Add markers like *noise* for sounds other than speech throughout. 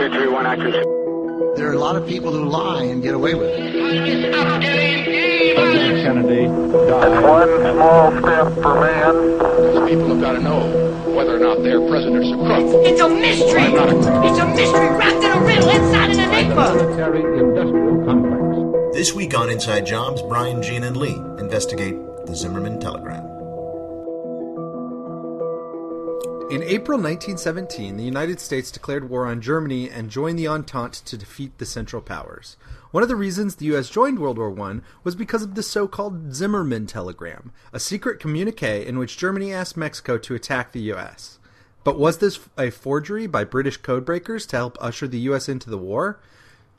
331 action. *laughs* There are a lot of people who lie and get away with it. Kennedy It's one small step for man, The people have got to know whether or not their president's a crook. It's a mystery! I'm not a crook. It's a mystery wrapped in a riddle inside an enigma! military industrial complex. This week on Inside Jobs, Brian, Gene, and Lee investigate the Zimmerman telegram. In April 1917, the United States declared war on Germany and joined the Entente to defeat the Central Powers. One of the reasons the U.S. joined World War I was because of the so called Zimmerman telegram, a secret communique in which Germany asked Mexico to attack the U.S. But was this a forgery by British codebreakers to help usher the U.S. into the war?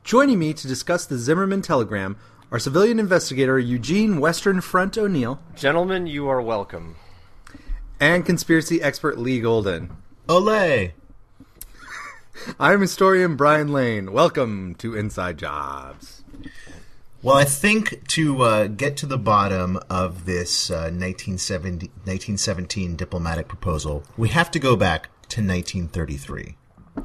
Joining me to discuss the Zimmerman telegram are civilian investigator Eugene Western Front O'Neill Gentlemen, you are welcome. And conspiracy expert Lee Golden. Olay! *laughs* I'm historian Brian Lane. Welcome to Inside Jobs. Well, I think to uh, get to the bottom of this uh, 1970, 1917 diplomatic proposal, we have to go back to 1933.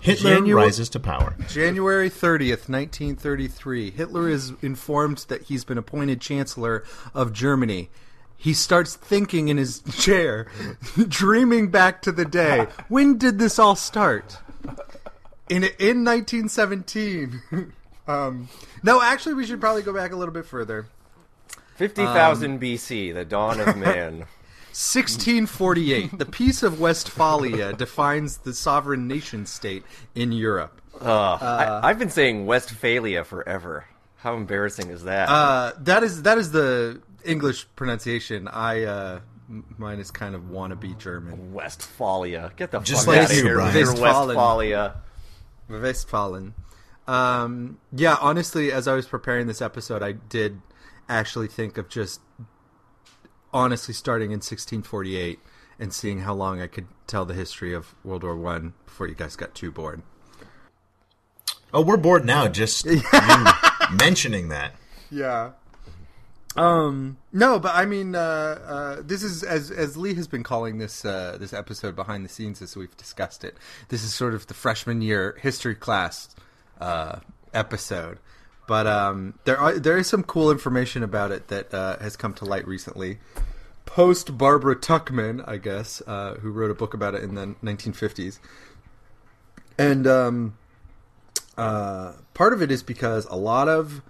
Hitler Janu- rises to power. January 30th, 1933. Hitler is informed that he's been appointed Chancellor of Germany. He starts thinking in his chair, *laughs* dreaming back to the day. *laughs* When did this all start? In in 1917. *laughs* um, no, actually, we should probably go back a little bit further. 50,000 Um, BC, the dawn of man. 1648. The Peace of Westphalia defines the sovereign nation state in Europe. Ugh. I, I've been saying Westphalia forever. How embarrassing is that? Uh, that is that is the English pronunciation. I uh, m- mine is kind of wannabe German. Westphalia. Get the Just fuck like out of you, here Brian. with your Westfalen. Westphalia. Westfalen. Um, yeah, honestly, as I was preparing this episode, I did actually think of just honestly starting in 1648 and seeing how long I could tell the history of World War One before you guys got too bored. Oh, we're bored now just *laughs* you mentioning that. Yeah. Um. No, but I mean, uh, uh, this is as as Lee has been calling this uh, this episode behind the scenes as we've discussed it. This is sort of the freshman year history class uh, episode, but um, there are there is some cool information about it that uh, has come to light recently. Post Barbara Tuchman, I guess, uh, who wrote a book about it in the 1950s, and um, uh, part of it is because a lot of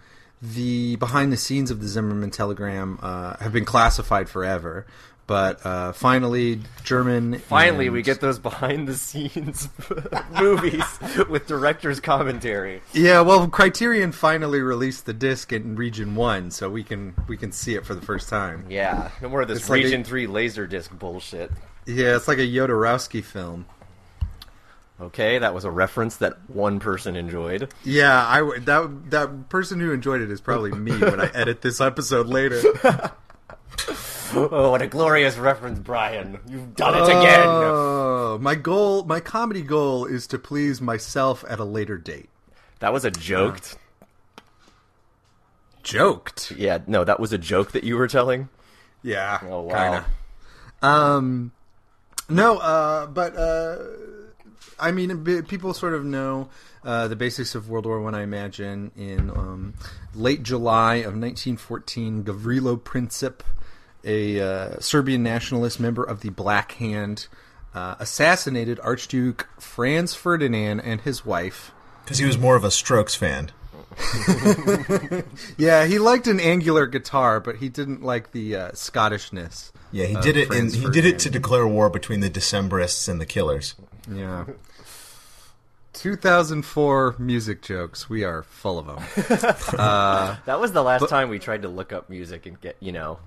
the behind the scenes of the Zimmerman telegram uh, have been classified forever. But uh, finally, German. Finally, and- we get those behind the scenes *laughs* movies *laughs* with director's commentary. Yeah, well, Criterion finally released the disc in Region One, so we can we can see it for the first time. Yeah, no more of this It's like Region a- 3 Laserdisc bullshit. Yeah, it's like a Jodorowsky film. Okay, that was a reference that one person enjoyed. Yeah, I that that person who enjoyed it is probably me when I edit this episode later. *laughs* Oh, what a glorious reference, Brian. You've done it again. Oh, my goal, my comedy goal is to please myself at a later date. That was a joke. Joked. Yeah, no, that was a joke that you were telling. Yeah. Oh, wow. Kinda. Um, no, uh, but uh, I mean, people sort of know uh, the basics of World War One. I, imagine in um, late July of 1914, Gavrilo Princip, a uh, Serbian nationalist member of the Black Hand, uh, assassinated Archduke Franz Ferdinand and his wife. Because he was more of a Strokes fan. *laughs* Yeah, he liked an angular guitar, but he didn't like the uh, Scottishness. Yeah, he did it. In, he did it to declare war between the Decembrists and the Killers. Yeah. 2004 music jokes. We are full of them. *laughs* Uh, that was the last time we tried to look up music and get, you know,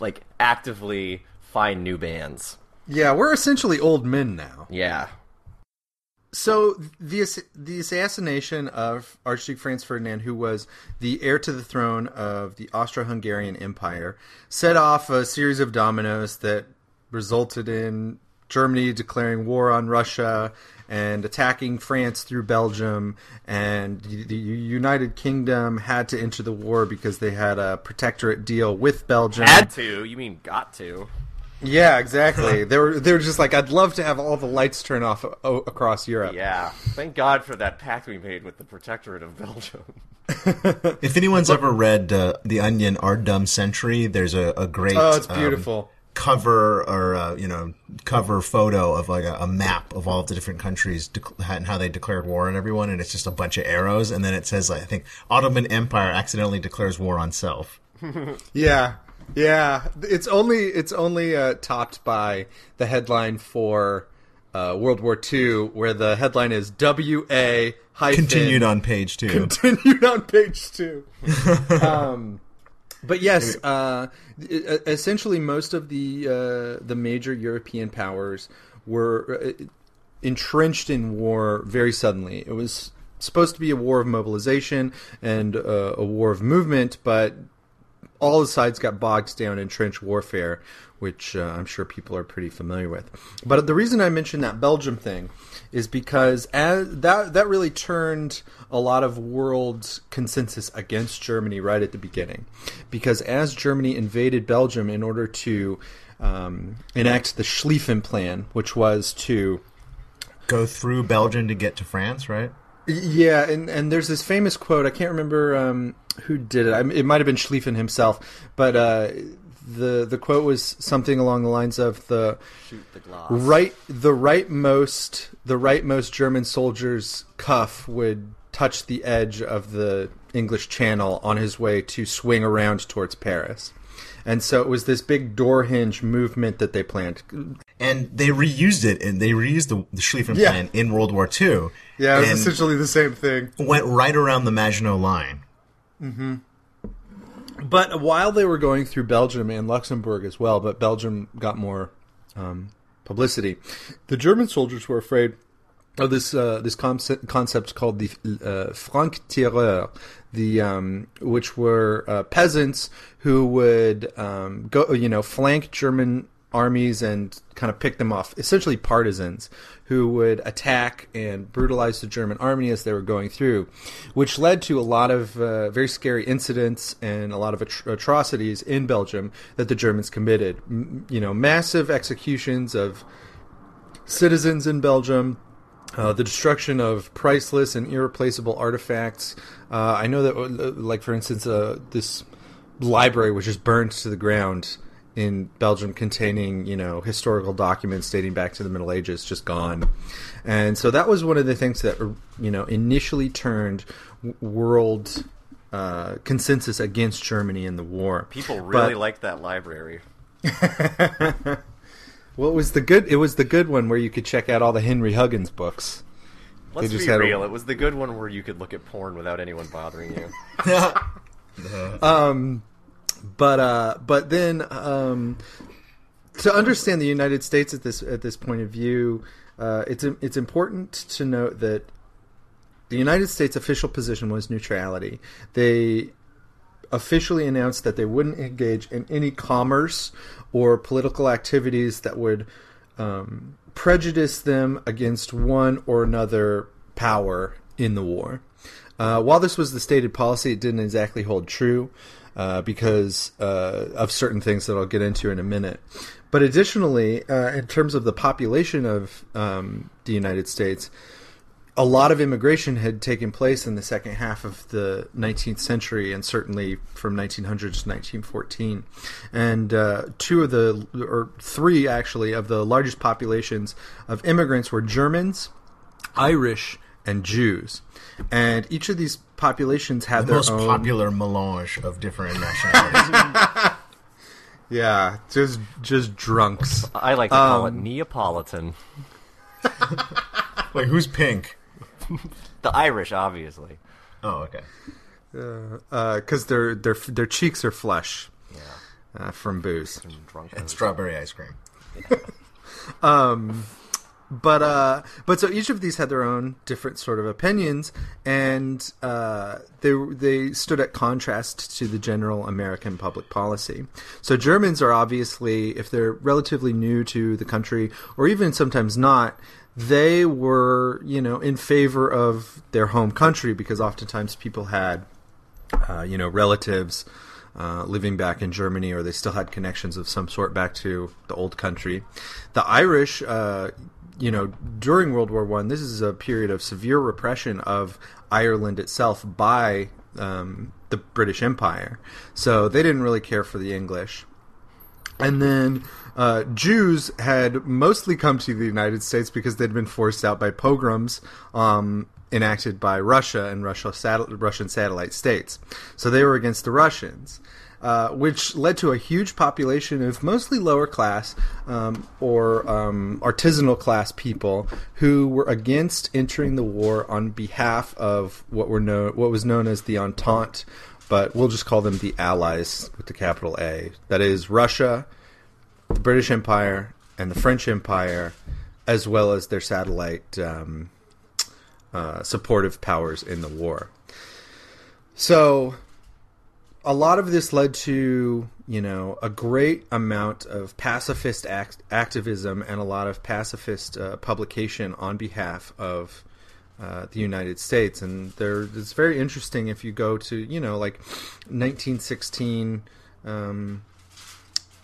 like actively find new bands. yeah, we're essentially old men now. Yeah. So the the assassination of Archduke Franz Ferdinand, who was the heir to the throne of the Austro-Hungarian Empire, set off a series of dominoes that resulted in Germany declaring war on Russia and attacking France through Belgium, and the the United Kingdom had to enter the war because they had a protectorate deal with Belgium. Had to. You mean got to. Yeah, exactly. *laughs* they were they were just like, I'd love to have all the lights turn off o- across Europe. Yeah. Thank God for that pact we made with the Protectorate of Belgium. *laughs* If anyone's ever read uh, The Onion Our Dumb Century, there's a, a great Oh, it's um, beautiful. Cover or uh, you know cover photo of like a, a map of all of the different countries dec- and how they declared war on everyone, and it's just a bunch of arrows, and then it says like, I think Ottoman Empire accidentally declares war on self. *laughs* Yeah, yeah. It's only it's only uh, topped by the headline for uh, World War II, where the headline is W A hyphen Continued on page two. *laughs* continued on page two. *laughs* um, but yes, uh, essentially most of the uh, the major European powers were uh, entrenched in war very suddenly. It was supposed to be a war of mobilization and uh, a war of movement, but all the sides got bogged down in trench warfare, which uh, I'm sure people are pretty familiar with. But the reason I mentioned that Belgium thing is because as that that really turned a lot of world consensus against Germany right at the beginning, because as Germany invaded Belgium in order to um, enact the Schlieffen Plan, which was to Go through Belgium to get to France, right? Yeah, and, and there's this famous quote. I can't remember um, who did it. I, it might have been Schlieffen himself, but uh, the the quote was something along the lines of the Shoot the glass. right the rightmost the rightmost German soldier's cuff would touch the edge of the English Channel on his way to swing around towards Paris. And so it was this big door hinge movement that they planned. And they reused it, and they reused the, the Schlieffen Yeah. Plan in World War II. Yeah, it was essentially the same thing. went right around the Maginot Line. Mm-hmm. But while they were going through Belgium and Luxembourg as well, but Belgium got more um, publicity, the German soldiers were afraid of this uh, this concept, concept called the uh, Franc-Tireur, the um, which were uh, peasants who would um, go, you know, flank German armies and kind of pick them off, essentially partisans who would attack and brutalize the German army as they were going through, which led to a lot of uh, very scary incidents and a lot of atro- atrocities in Belgium that the Germans committed. M- you know, massive executions of citizens in Belgium, uh, the destruction of priceless and irreplaceable artifacts. Uh, I know that, uh, like for instance, uh, this library was just burned to the ground in Belgium, containing you know historical documents dating back to the Middle Ages, just gone. And so that was one of the things that you know initially turned world. Uh, consensus against Germany in the war. People really But- liked that library. *laughs* Well, it was the good. It was the good one where you could check out all the Henry Huggins books. Let's just be had a- real. It was the good one where you could look at porn without anyone bothering you. *laughs* *laughs* but uh, but then um, to understand the United States at this at this point of view, uh, it's it's important to note that the United States' official position was neutrality. They officially announced that they wouldn't engage in any commerce or political activities that would um, prejudice them against one or another power in the war. Uh, while this was the stated policy, it didn't exactly hold true uh, because uh, of certain things that I'll get into in a minute. But additionally, uh, in terms of the population of um, the United States, a lot of immigration had taken place in the second half of the 19th century, and certainly from 1900 to 1914. And uh, two of the, or three actually, of the largest populations of immigrants were Germans, Irish, and Jews. And each of these populations had The their most own. popular melange of different nationalities. *laughs* yeah, just just drunks. I like to call Um, it Neapolitan. Wait, who's pink? *laughs* The Irish, obviously. Oh, okay. because their their their cheeks are flush uh, from booze. Drunk. And strawberry ice cream. *laughs* But uh, but so each of these had their own different sort of opinions, and uh, they they stood at contrast to the general American public policy. So Germans are obviously, if they're relatively new to the country, or even sometimes not, they were you know in favor of their home country because oftentimes people had uh, you know relatives uh, living back in Germany, or they still had connections of some sort back to the old country. The Irish, uh, you know, during World War One, this is a period of severe repression of Ireland itself by um, the British Empire. So they didn't really care for the English. And then uh, Jews had mostly come to the United States because they'd been forced out by pogroms um, enacted by Russia and Russia satel- Russian satellite states. So they were against the Russians. Uh, which led to a huge population of mostly lower class um, or um, artisanal class people who were against entering the war on behalf of what were known, what was known as the Entente, but we'll just call them the Allies with the capital A. That is Russia, the British Empire, and the French Empire, as well as their satellite um, uh, supportive powers in the war. So a lot of this led to you know a great amount of pacifist act- activism and a lot of pacifist uh, publication on behalf of uh, the United States, and there it's very interesting if you go to you know like 1916. Um,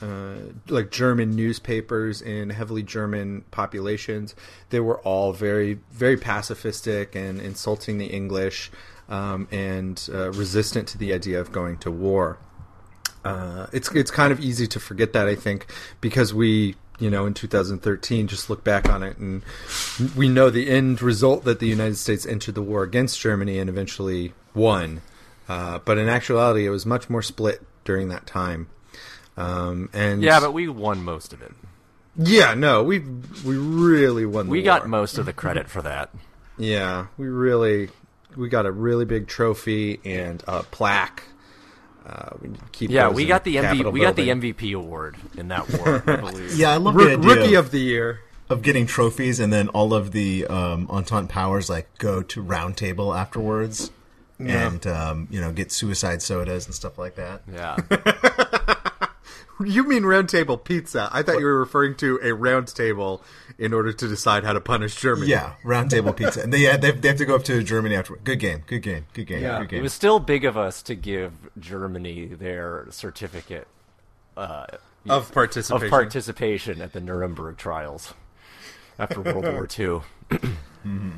uh, like German newspapers in heavily German populations, they were all very, very pacifistic and insulting the English um, and uh, resistant to the idea of going to war. Uh, it's it's kind of easy to forget that I think because we you know in 2013 just look back on it and we know the end result that the United States entered the war against Germany and eventually won. Uh, but in actuality, it was much more split during that time. Um, and Yeah, but we won most of it. yeah, no, we we really won. The We got most of the credit for that. Yeah, we really we got a really big trophy and a plaque. Uh, we keep Yeah, we got the Capitol MVP, we got the. MVP award in that *laughs* war. I. Yeah, I love Roo- the idea rookie of, of the year. of getting trophies, and then all of the um, Entente powers like go to round table afterwards, and um, you know get suicide sodas and stuff like that. Yeah. *laughs* You mean round table pizza? I thought you were referring to a round table in order to decide how to punish Germany. Yeah, round table pizza, and they yeah, they, they have to go up to Germany after. Good game, good game, good game, Yeah. good game. It was still big of us to give Germany their certificate uh, of participation. of participation at the Nuremberg trials after World War II. *laughs*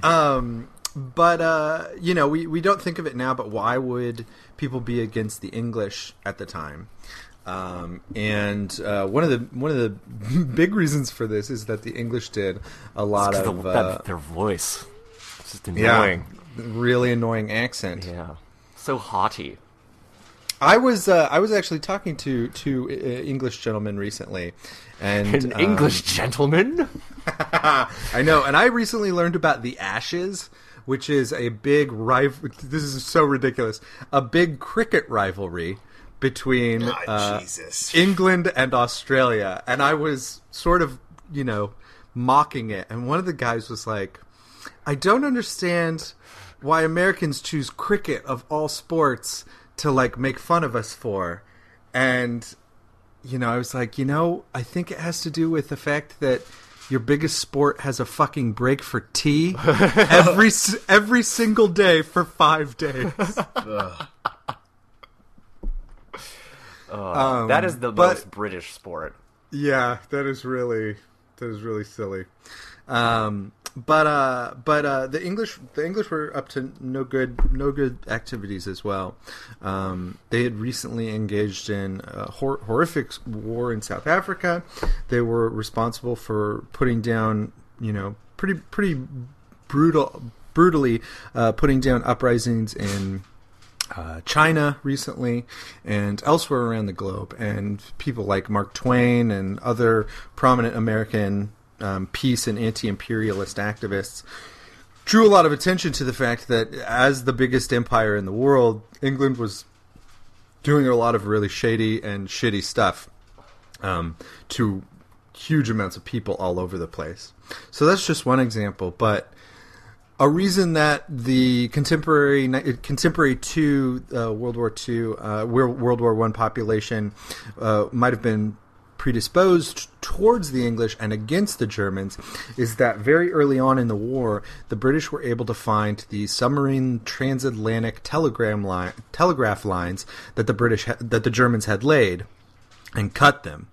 Um, But uh, you know, we, we don't think of it now. But why would people be against the English at the time? Um, and uh, one of the one of the *laughs* big reasons for this is that the English did a lot of the- uh, that, their voice, it's just yeah, annoying. really annoying accent. Yeah. so haughty. I was uh, I was actually talking to to uh, English gentlemen recently, and An um, English gentleman. *laughs* I know, and I recently learned about the Ashes, which is a big rival. This is so ridiculous. A big cricket rivalry between Ah, uh. England and Australia, and I was sort of, you know, mocking it. And one of the guys was like, "I don't understand why Americans choose cricket of all sports to like make fun of us for," and you know, I was like, you know, I think it has to do with the fact that your biggest sport has a fucking break for tea *laughs* every every single day for five days. *laughs* that is the Um, but- most British sport. Yeah, that is really that is really silly. Um, but uh, but uh, the English the English were up to no good no good activities as well. Um, they had recently engaged in a hor- horrific war in South Africa. They were responsible for putting down you know pretty pretty brutal brutally uh, putting down uprisings in uh, China recently and elsewhere around the globe, and people like Mark Twain and other prominent American um, peace and anti-imperialist activists drew a lot of attention to the fact that as the biggest empire in the world, England was doing a lot of really shady and shitty stuff um, to huge amounts of people all over the place. So that's just one example, but a reason that the contemporary contemporary to uh, World War II, uh, World War One population uh, might have been predisposed towards the English and against the Germans is that very early on in the war, the British were able to find the submarine transatlantic telegram line, telegraph lines that the British ha- that the Germans had laid and cut them.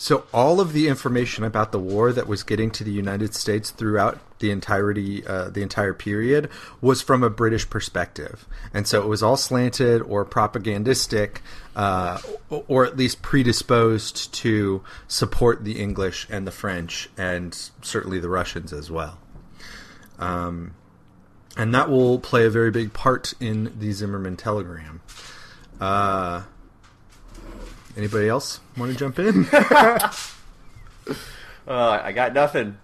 So all of the information about the war that was getting to the United States throughout the entirety, uh, the entire period, was from a British perspective, and so it was all slanted or propagandistic, uh, or at least predisposed to support the English and the French, and certainly the Russians as well. Um, and that will play a very big part in the Zimmerman telegram. Uh, Anybody else want to jump in? *laughs* Uh, I got nothing.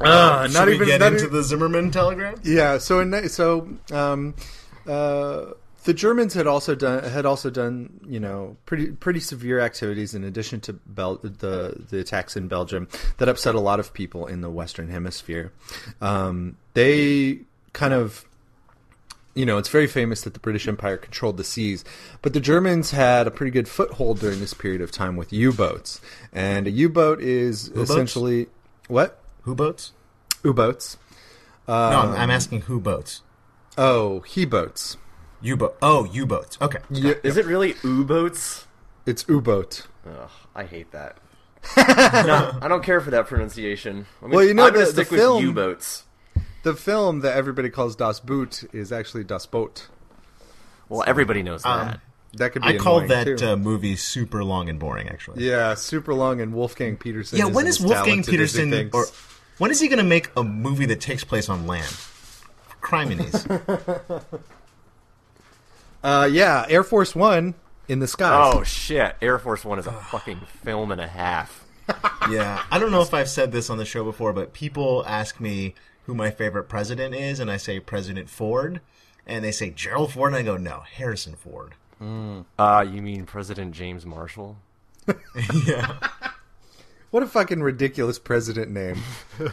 uh, Should not we even get not into e- the Zimmerman telegram? Yeah. So in so um, uh, the Germans had also done had also done you know pretty pretty severe activities in addition to Bel- the the attacks in Belgium that upset a lot of people in the Western Hemisphere. Um, they kind of you know, it's very famous that the British Empire controlled the seas, but the Germans had a pretty good foothold during this period of time with U-boats. And a U-boat is U-boats? essentially what? Who boats? U-boats. no, I'm, I'm um, asking who boats. Oh, he-boats. U boat. Oh, U boats. Okay. Yeah, Is it really U-boats? it's U-boat. Ugh, I hate that. *laughs* no, I don't care for that pronunciation. I mean, Well, you know, I'm gonna the- the stick film- with U-boats. The film that everybody calls Das Boot is actually Das Boot. Well, everybody knows that. That could be I called that uh, movie super long and boring. Actually. yeah, super long and Wolfgang Petersen. Yeah. When is Wolfgang talented Petersen or when is he going to make a movie that takes place on land? Criminies. *laughs* Uh, yeah, Air Force One in the skies. Oh shit! Air Force One is a fucking film and a half. *laughs* yeah. I don't know if I've said this on the show before, but people ask me who my favorite president is, and I say President Ford, and they say Gerald Ford, and I go no, Harrison Ford. Uh, you mean President James Marshall? *laughs* yeah. What a fucking ridiculous president name. *laughs*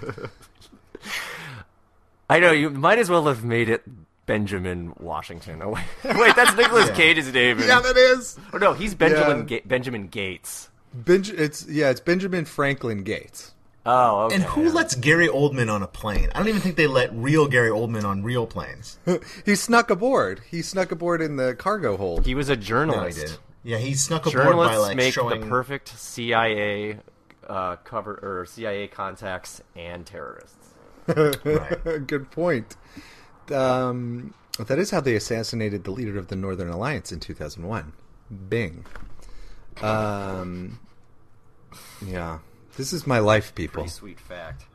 I know you might as well have made it Benjamin Washington. Oh *laughs* wait, wait that's Nicolas Cage's name. yeah, that is. Oh no, he's Benjamin Yeah. Ga- Benjamin Gates. Benj- it's yeah, it's Benjamin Franklin Gates. Oh, okay. And who lets Gary Oldman on a plane? I don't even think they let real Gary Oldman on real planes. *laughs* He snuck aboard. He snuck aboard in the cargo hold. He was a No, he journalist. did. Yeah, he snuck aboard Journalists by like make showing. the perfect CIA uh, cover or CIA contacts and terrorists. Right. *laughs* Good point. Um, that is how they assassinated the leader of the Northern Alliance in 2001. Bing. Um, yeah. This is my life, people. Pretty sweet fact.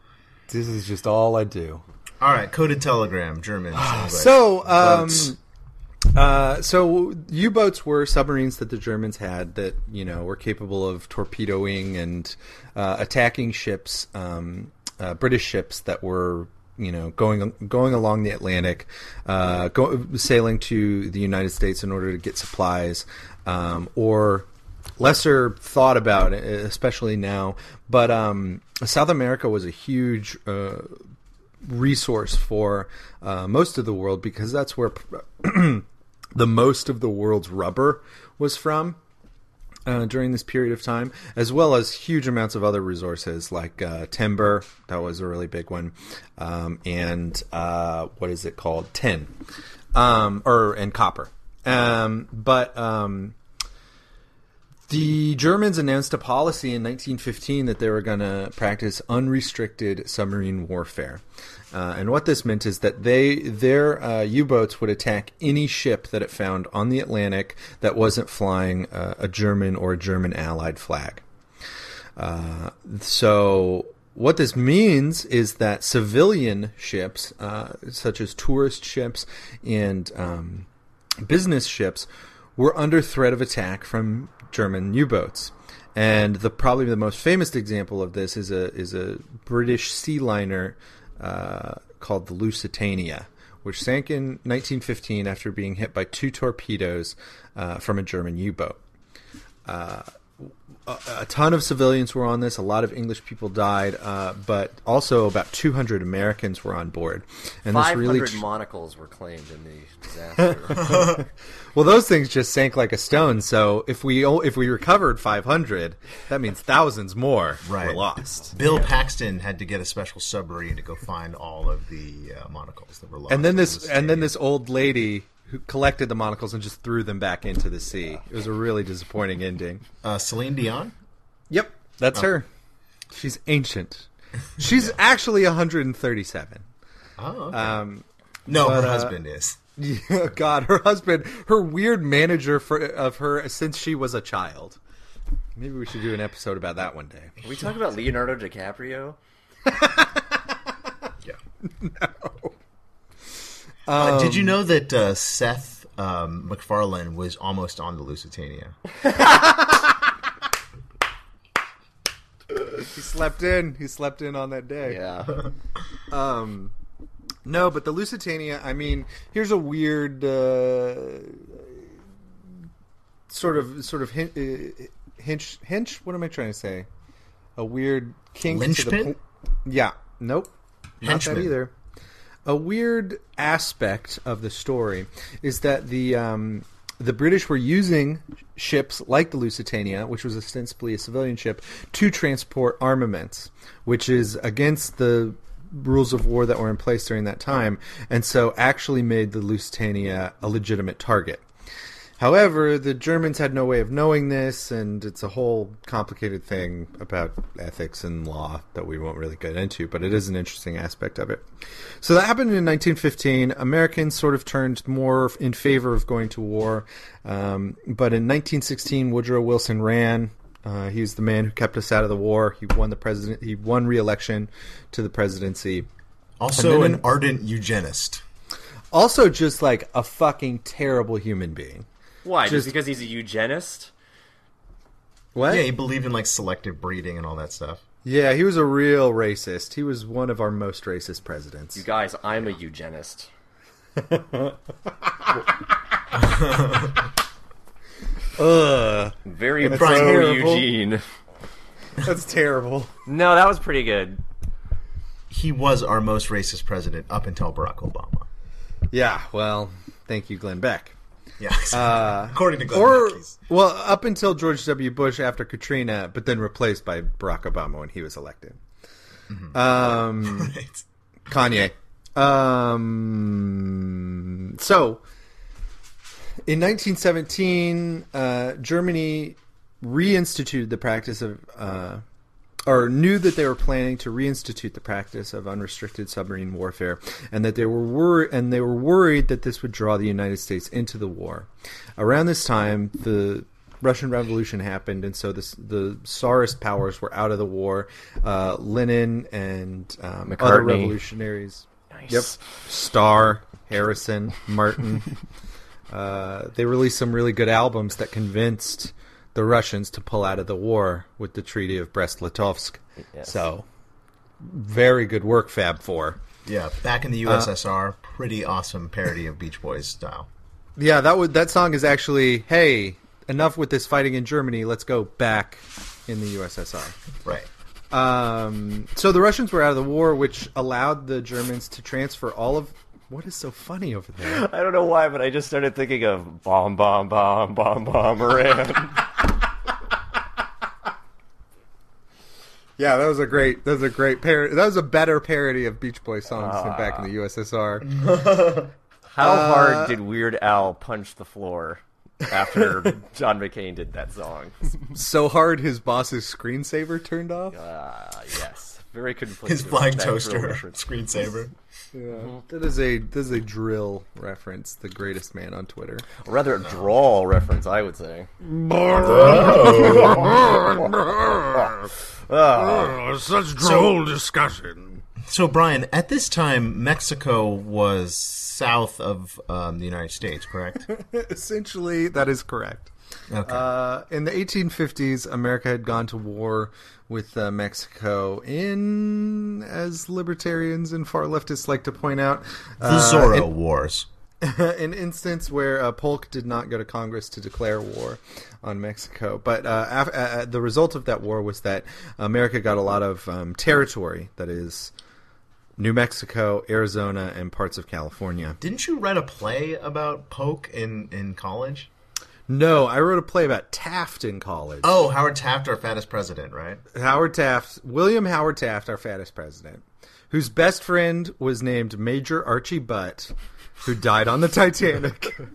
This is just all I do. All right, coded telegram, German. *sighs* English. So, um, uh, so U-boats were submarines that the Germans had that you know were capable of torpedoing and uh, attacking ships, um, uh, British ships that were you know going going along the Atlantic, uh, go, sailing to the United States in order to get supplies, um, or lesser thought about, especially now. But um, South America was a huge uh, resource for uh, most of the world because that's where *clears throat* the most of the world's rubber was from uh, during this period of time, as well as huge amounts of other resources like uh, timber. That was a really big one, um, and uh, what is it called? Tin, um, or and copper. Um, but um, the Germans announced a policy in 1915 that they were going to practice unrestricted submarine warfare. Uh, and what this meant is that they their uh, U-boats would attack any ship that it found on the Atlantic that wasn't flying uh, a German or a German allied flag. Uh, so what this means is that civilian ships, uh, such as tourist ships and um, business ships, were under threat of attack from German U-boats. And the probably the most famous example of this is a is a British sea liner uh, called the Lusitania, which sank in 1915 after being hit by two torpedoes uh, from a German U-boat. Uh, a, a ton of civilians were on this. A lot of English people died, uh, but also about 200 Americans were on board. And this 500 really tr- monocles were claimed in the *laughs* disaster. *laughs* well, those things just sank like a stone. So if we o- if we recovered 500, that means thousands more Right. were lost. Bill Paxton had to get a special submarine to go find all of the uh, monocles that were lost. And then this the and then this old lady who collected the monocles and just threw them back into the sea. It was a really disappointing ending. uh, Celine Dion. Yep, that's her. She's ancient. She's actually 137. Oh, okay. Um, no, but, her uh, husband is. *laughs* yeah, God, her husband, her weird manager for of her since she was a child. Maybe we should do an episode about that one day. Are we talking about Leonardo DiCaprio? *laughs* Yeah. Uh, did you know that uh, Seth um, MacFarlane was almost on the Lusitania? *laughs* He slept in. He slept in on that day. Yeah. *laughs* Um, no, but the Lusitania. I mean, here's a weird uh, sort of sort of hin- uh, hinch hinch. What am I trying to say? A weird kink to the po- Yeah. Nope. Not that either. A weird aspect of the story is that the um, the British were using ships like the Lusitania, which was ostensibly a civilian ship, to transport armaments, which is against the rules of war that were in place during that time, and so actually made the Lusitania a legitimate target. However, the Germans had no way of knowing this, and it's a whole complicated thing about ethics and law that we won't really get into, but it is an interesting aspect of it. So that happened in 1915. Americans sort of turned more in favor of going to war, um, but in 1916, Woodrow Wilson ran. Uh, he's the man who kept us out of the war. He won the president. He won re-election to the presidency. Also, an in- ardent eugenist. Also, just like a fucking terrible human being. Why? Just, Just- because he's a eugenist? What? Yeah, he believed in like selective breeding and all that stuff. Yeah, he was a real racist. He was one of our most racist presidents. You guys, I'm a eugenist. *laughs* Ugh, Very That's pro. Eugene. that's terrible. No, that was pretty good. He was our most racist president up until Barack Obama. Yeah, well, thank you, Glenn Beck. Yeah, *laughs* according to Glenn Or, he's- well, up until George W. Bush after Katrina, but then replaced by Barack Obama when he was elected. Um, *laughs* right. Kanye. Um, so, in 1917, uh, Germany reinstituted the practice of, uh, or knew that they were planning to reinstitute the practice of unrestricted submarine warfare, and that they were wor- and they were worried that this would draw the United States into the war. Around this time, the Russian Revolution happened, and so this, the Tsarist powers were out of the war. Uh, Lenin and um, other revolutionaries. Nice. Yep. Starr, Harrison, Martin. *laughs* uh, they released some really good albums that convinced the Russians to pull out of the war with the Treaty of Brest-Litovsk. Yes. So, very good work, Fab Four. Yeah, back in the USSR, pretty awesome parody of Beach Boys style. Yeah, that would that song is actually hey, enough with this fighting in Germany. Let's go back in the USSR. Right. Um, so the Russians were out of the war, which allowed the Germans to transfer all of. What is so funny over there? *laughs* I don't know why, but I just started thinking of bomb, bomb, bomb, bomb, bomb, Iran. *laughs* Yeah, that was a great. That was a great parody. That was a better parody of Beach Boy songs than back in the USSR. *laughs* How Uh, hard did Weird Al punch the floor after John McCain did that song? so hard, his boss's screensaver turned off. Uh, yes. Very conflicting. His flying That dril toaster reference. screensaver. Yeah, that is a that is a dril reference. The greatest man on Twitter. Or rather, a drawl reference, I would say. Ah, *laughs* such droll discussion. So, Brian, at this time, Mexico was south of um, the United States, correct? *laughs* Essentially, that is correct. Okay. Uh, in the 1850s, America had gone to war with uh, Mexico in, as libertarians and far leftists like to point out, the uh, Zorro in- Wars. *laughs* an instance where uh, Polk did not go to Congress to declare war on Mexico. But uh, af- uh, the result of that war was that America got a lot of um, territory, that is, New Mexico, Arizona, and parts of California. Didn't you write a play about Polk in, in college? No, I wrote a play about Taft in college. Oh, Howard Taft, our fattest president, right? Howard Taft, William Howard Taft, our fattest president, whose best friend was named Major Archie Butt, who died on the Titanic. *laughs*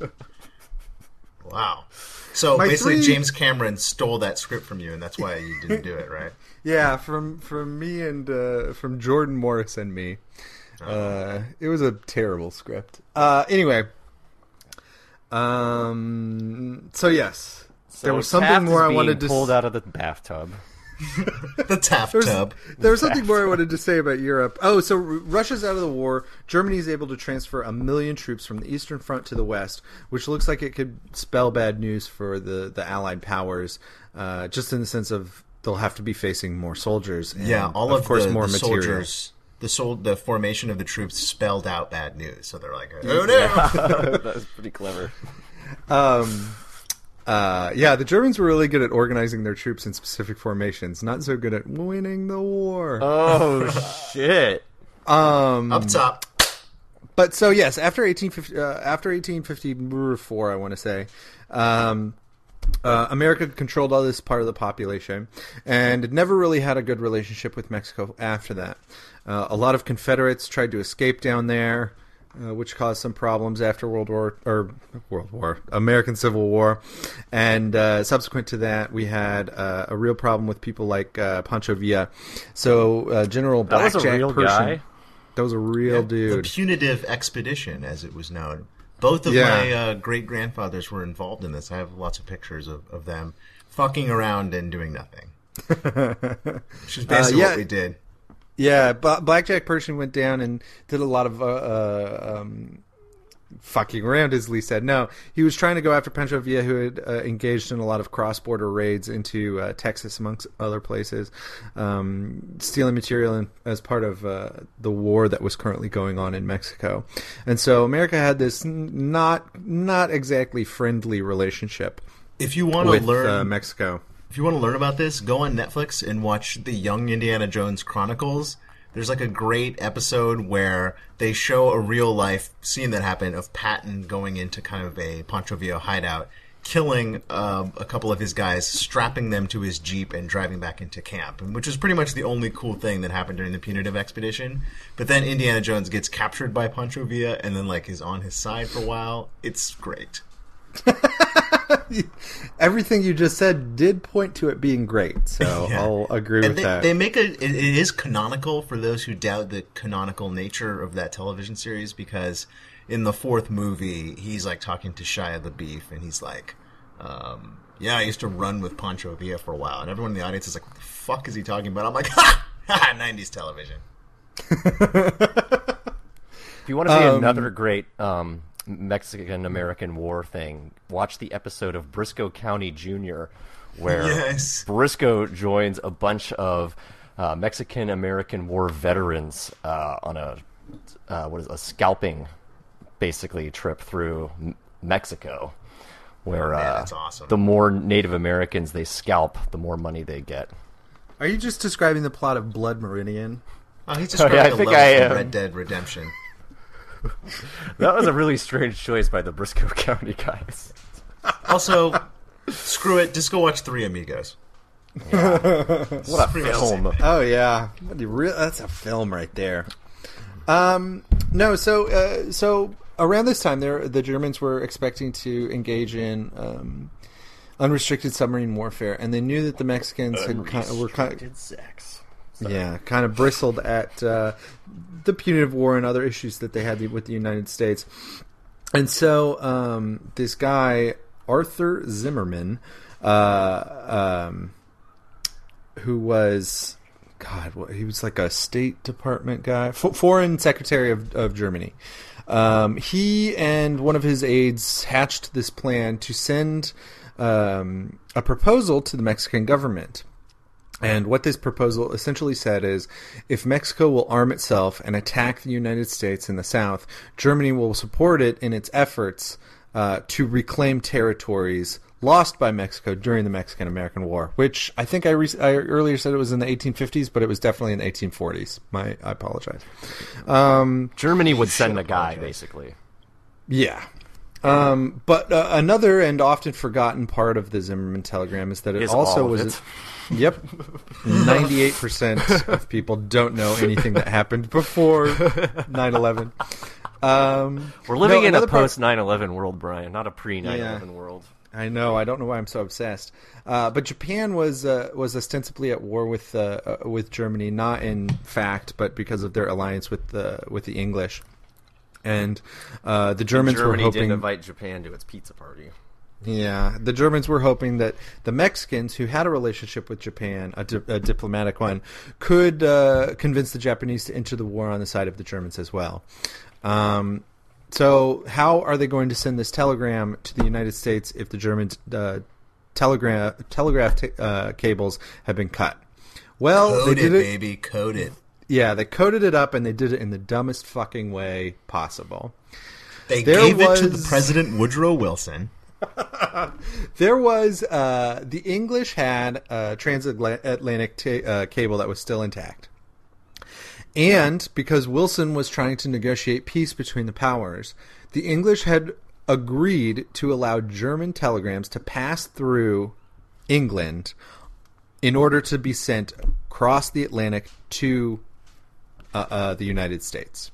Wow. So My basically, three- James Cameron stole that script from you, and that's why you didn't do it, right? *laughs* yeah, from from me and uh, from Jordan Morris and me. Uh, it was a terrible script. Uh, anyway, um, so yes, there was something Taft is more I wanted to pulled out of the bathtub. The Taft There's, tub. there was something more I wanted to say about Europe. Oh, so Russia's out of the war. Germany is able to transfer a million troops from the Eastern Front to the West, which looks like it could spell bad news for the, the Allied powers, uh, just in the sense of they'll have to be facing more soldiers. And Yeah, all of, course the, more the material. soldiers. The sol- the formation of the troops spelled out bad news, so they're like, "Oh no!" *laughs* that was pretty clever. Um, uh, yeah, the Germans were really good at organizing their troops in specific formations, not so good at winning the war. Oh *laughs* shit! um, Up top, But so yes, after 1850, uh, after 1854, I want to say, um, uh, America controlled all this part of the population, and never really had a good relationship with Mexico after that. Uh, a lot of Confederates tried to escape down there, uh, which caused some problems after World War or World War, American Civil War, and uh, subsequent to that, we had uh, a real problem with people like uh, Pancho Villa. So uh, General That was a real Pershing- guy. That was a real the dude. punitive expedition, as it was known. Both of Yeah. my uh, great grandfathers were involved in this. I have lots of pictures of, of them fucking around and doing nothing, *laughs* which is basically yeah. what we did. Yeah, Blackjack Pershing went down and did a lot of uh, uh, um, fucking around, as Lee said. No, he was trying to go after Pancho Villa, who had uh, engaged in a lot of cross-border raids into uh, Texas, amongst other places, um, stealing material in, as part of uh, the war that was currently going on in Mexico. And so America had this n- not not exactly friendly relationship If you want to learn uh, Mexico. If you want to learn about this, go on Netflix and watch the Young Indiana Jones Chronicles. There's like a great episode where they show a real life scene that happened of Patton going into kind of a Pancho Villa hideout, killing um, a couple of his guys, strapping them to his jeep, and driving back into camp, which is pretty much the only cool thing that happened during the punitive expedition. But then Indiana Jones gets captured by Pancho Villa, and then like is on his side for a while. It's great. *laughs* *laughs* Everything you just said did point to it being great, so *laughs* Yeah. I'll agree And with they, that. they make a it, it is canonical for those who doubt the canonical nature of that television series because in the fourth movie he's like talking to Shia the Beef and he's like, um, "Yeah, I used to run with Pancho Villa for a while," and everyone in the audience is like, "What the fuck is he talking about?" I'm like, *laughs* "Ha, ha, '90s television." If you want to see Um, another great um, Mexican American War thing, watch the episode of Brisco County Jr., where Yes. Brisco joins a bunch of uh, Mexican American War veterans uh, on a uh, what is it, a scalping basically trip through M- Mexico, where Oh, man, uh, awesome. the more Native Americans they scalp, the more money they get. Are you just describing the plot of Blood Meridian? Oh, he's Oh, *laughs* yeah, I describing a think level I from. Red Dead Redemption. *laughs* That was a really strange choice by the Brisco *laughs* County guys. Also, screw it, just go watch Three Amigos. What a pretty much the same film! Oh yeah, What do that's a film right there. Um, no, so uh, so around this time, there the Germans were expecting to engage in um, unrestricted submarine warfare, and they knew that the Mexicans had kind of, were kind of, sex. Yeah kind of bristled at uh, the punitive war and other issues that they had with the United States, and so um, this guy Arthur Zimmerman. Uh, um, who was God, he was like a State Department guy, Foreign Secretary of, of Germany. Um, he and one of his aides hatched this plan to send um, a proposal to the Mexican government. And what this proposal essentially said is if Mexico will arm itself and attack the United States in the south, Germany will support it in its efforts uh, to reclaim territories lost by Mexico during the Mexican American War, which I think I, re- I earlier said it was in the 1850s, but it was definitely in the 1840s. My, I apologize. Um, Germany would send a guy, basically. yeah. Um, but uh, another and often forgotten part of the Zimmerman telegram is that it Is also was. it. Yep. 98% of people don't know anything that happened before 9 11. Um, We're living no, in a post 9/11 world, Brian, not a pre 9/11 world. I know. I don't know why I'm so obsessed. Uh, but Japan was uh, was ostensibly at war with uh, uh, with Germany, not in fact, but because of their alliance with the with the English. And uh, the Germans Germany were hoping. didn't invite Japan to its pizza party. Yeah, the Germans were hoping that the Mexicans, who had a relationship with Japan, a, di- a diplomatic one, could uh, convince the Japanese to enter the war on the side of the Germans as well. Um, so, how are they going to send this telegram to the United States if the German uh, telegraph telegraph t- uh, cables have been cut? Well, Code they it, did it. baby. Code it. Yeah, they coded it up and they did it in the dumbest fucking way possible. They There gave it to the President Woodrow Wilson. *laughs* There was uh, the English had a transatlantic ta- uh, cable that was still intact, and because Wilson was trying to negotiate peace between the powers, the English had agreed to allow German telegrams to pass through England in order to be sent across the Atlantic to uh, uh, the United States.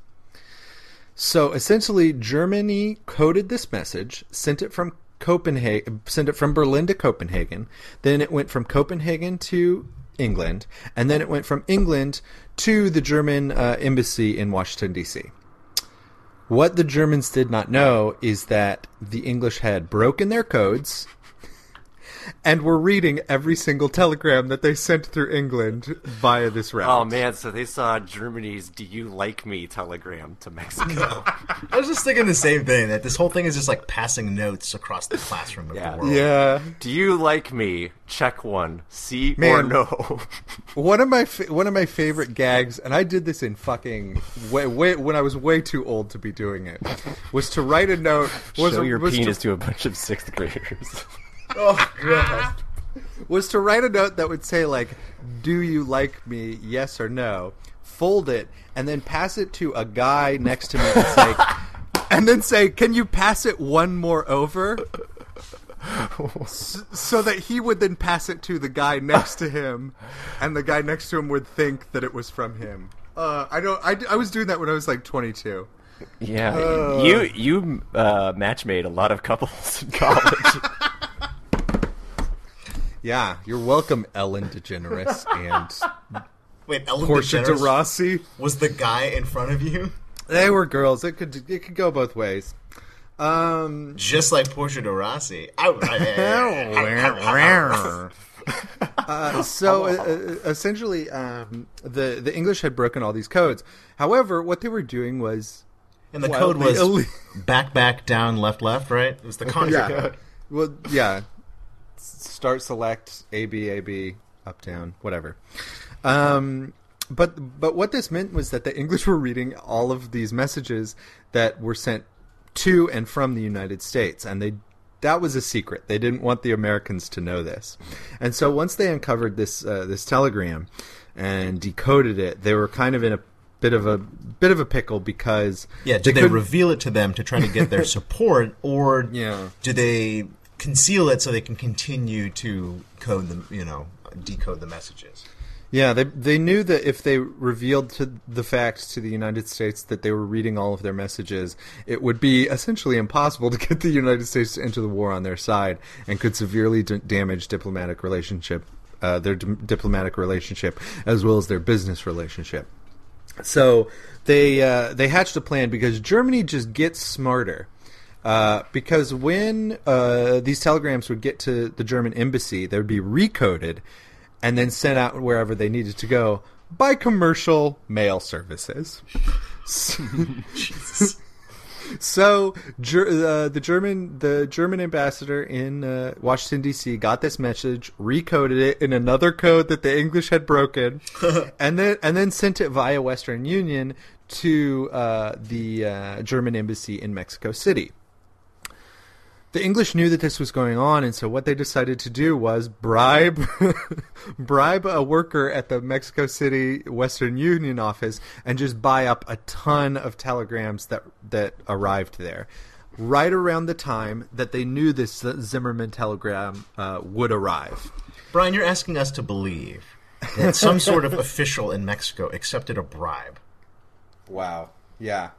So essentially, Germany coded this message, sent it from Copenhagen, sent it from Berlin to Copenhagen. Then it went from Copenhagen to England, and then it went from England to the German uh, embassy in Washington D.C. What the Germans did not know is that the English had broken their codes and were reading every single telegram that they sent through England via this route. Oh man, so they saw Germany's "Do you like me?" telegram to Mexico. *laughs* I was just thinking the same thing. That this whole thing is just like passing notes across the classroom of Yeah. the world. Yeah. Do you like me? Check one. See or Man. no. *laughs* One of my fa- one of my favorite gags, and I did this in fucking way, way when I was way too old to be doing it, was to write a note. Was Show your was penis to, to a bunch of sixth graders. *laughs* Oh god. was to write a note that would say like, "Do you like me? Yes or no." Fold it and then pass it to a guy next to me and say, *laughs* and then say, "Can you pass it one more over?" S- so that he would then pass it to the guy next to him, and the guy next to him would think that it was from him. Uh, I don't. I, I was doing that when I was like 22. yeah, Uh. you you uh, match made a lot of couples in college. *laughs* Yeah, you're welcome, Ellen DeGeneres *laughs* and Wait, Ellen Portia de Rossi. was the guy in front of you, They were girls. It could it could go both ways. Um, just like Portia de Rossi. Uh, so uh, uh, essentially, um, the the English had broken all these codes. However, what they were doing was and the Well, code was back, back, down, left, left. Right? It was the *laughs* contra code. Well, yeah. Start, select, A, B, A, B, up, down, whatever. Um, but but what this meant was that the English were reading all of these messages that were sent to and from the United States, and they that was a secret. They didn't want the Americans to know this, and so once they uncovered this uh, this telegram and decoded it, they were kind of in a bit of a bit of a pickle because Yeah, did they, couldn't- reveal it to them to try to get their support, or *laughs* Yeah. do they conceal it so they can continue to code them, you know, decode the messages? Yeah, they they knew that if they revealed to the fact to the United States that they were reading all of their messages, it would be essentially impossible to get the United States to enter the war on their side, and could severely d- damage diplomatic relationship, uh, their d- diplomatic relationship as well as their business relationship. So they uh, they hatched a plan because Germany just gets smarter. Uh, because when uh, these telegrams would get to the German embassy, they would be recoded and then sent out wherever they needed to go by commercial mail services. *laughs* so uh, the German the German ambassador in uh, Washington D.C. got this message, recoded it in another code that the English had broken, *laughs* and then and then sent it via Western Union to uh, the uh, German embassy in Mexico City. The English knew that this was going on, and so what they decided to do was bribe *laughs* bribe a worker at the Mexico City Western Union office and just buy up a ton of telegrams that that arrived there. Right around the time that they knew this Zimmerman telegram uh, would arrive. Brian, you're asking us to believe that some *laughs* sort of official in Mexico accepted a bribe. Wow. Yeah.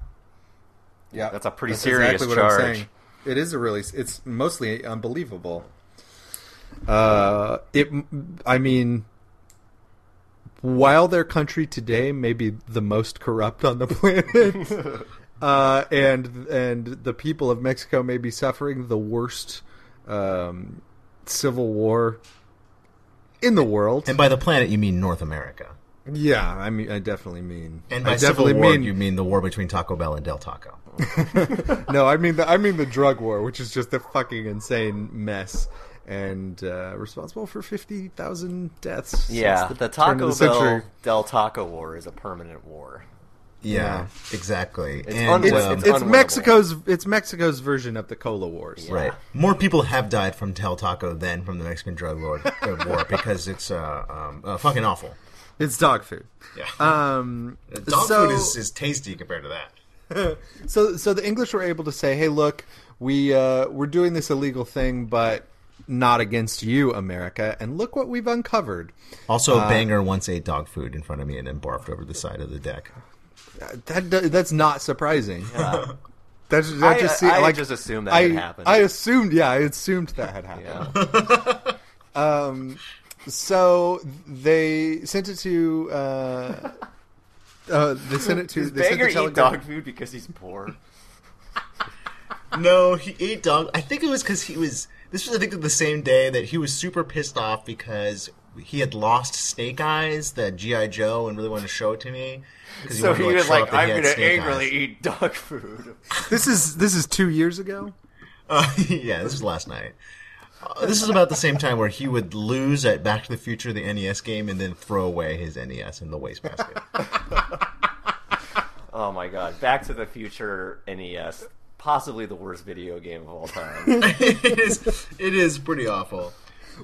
Yeah. That's a pretty serious what charge. It is a really. It's mostly unbelievable. Uh, it. I mean, while their country today may be the most corrupt on the *laughs* planet, uh, and and the people of Mexico may be suffering the worst um, civil war in the world. And by the planet, you mean North America. Yeah, I mean, I definitely mean. And by I civil definitely war, mean you mean the war between Taco Bell and Del Taco. *laughs* no, I mean the I mean the drug war, which is just a fucking insane mess and uh, responsible for fifty thousand deaths. Yeah, since the, turn of Taco the Bell century. Del Taco War is a permanent war. Yeah, exactly. It's and, unwi- um, It's, It's it's. Mexico's it's Mexico's version of the cola wars. Right. More people have died from Del Taco than from the Mexican drug lord uh, war because it's uh, um, uh, fucking awful. It's dog food. Yeah. Um, *laughs* Dog so, food is, is tasty compared to that. *laughs* so so the English were able to say, "Hey, look, we uh, we're doing this illegal thing, but not against you, America. And look what we've uncovered." Also, Uh, Banger once ate dog food in front of me and then barfed over the side of the deck. That do- that's not surprising. Yeah. *laughs* That's that I- just I se- like just assumed that I, had happened. I assumed, yeah, I assumed that had happened. yeah. Um, so they sent it to. Uh, uh, they sent it to. Does they sent Banger the eat telegram- dog food because he's poor? No, he ate dog. I think it was because he was. This was, I think, the same day that he was super pissed off because he had lost Snake Eyes, the GI Joe, and really wanted to show it to me. 'cause So wanted he to, was like, "I'm going to angrily eyes." eat dog food." This is this is two years ago. *laughs* Uh, yeah, this was last night. Uh, this is about the same time where he would lose at Back to the Future, the NES game, and then throw away his NES in the wastebasket. *laughs* Oh my god! Back to the Future NES, possibly the worst video game of all time. *laughs* it is. It is pretty awful.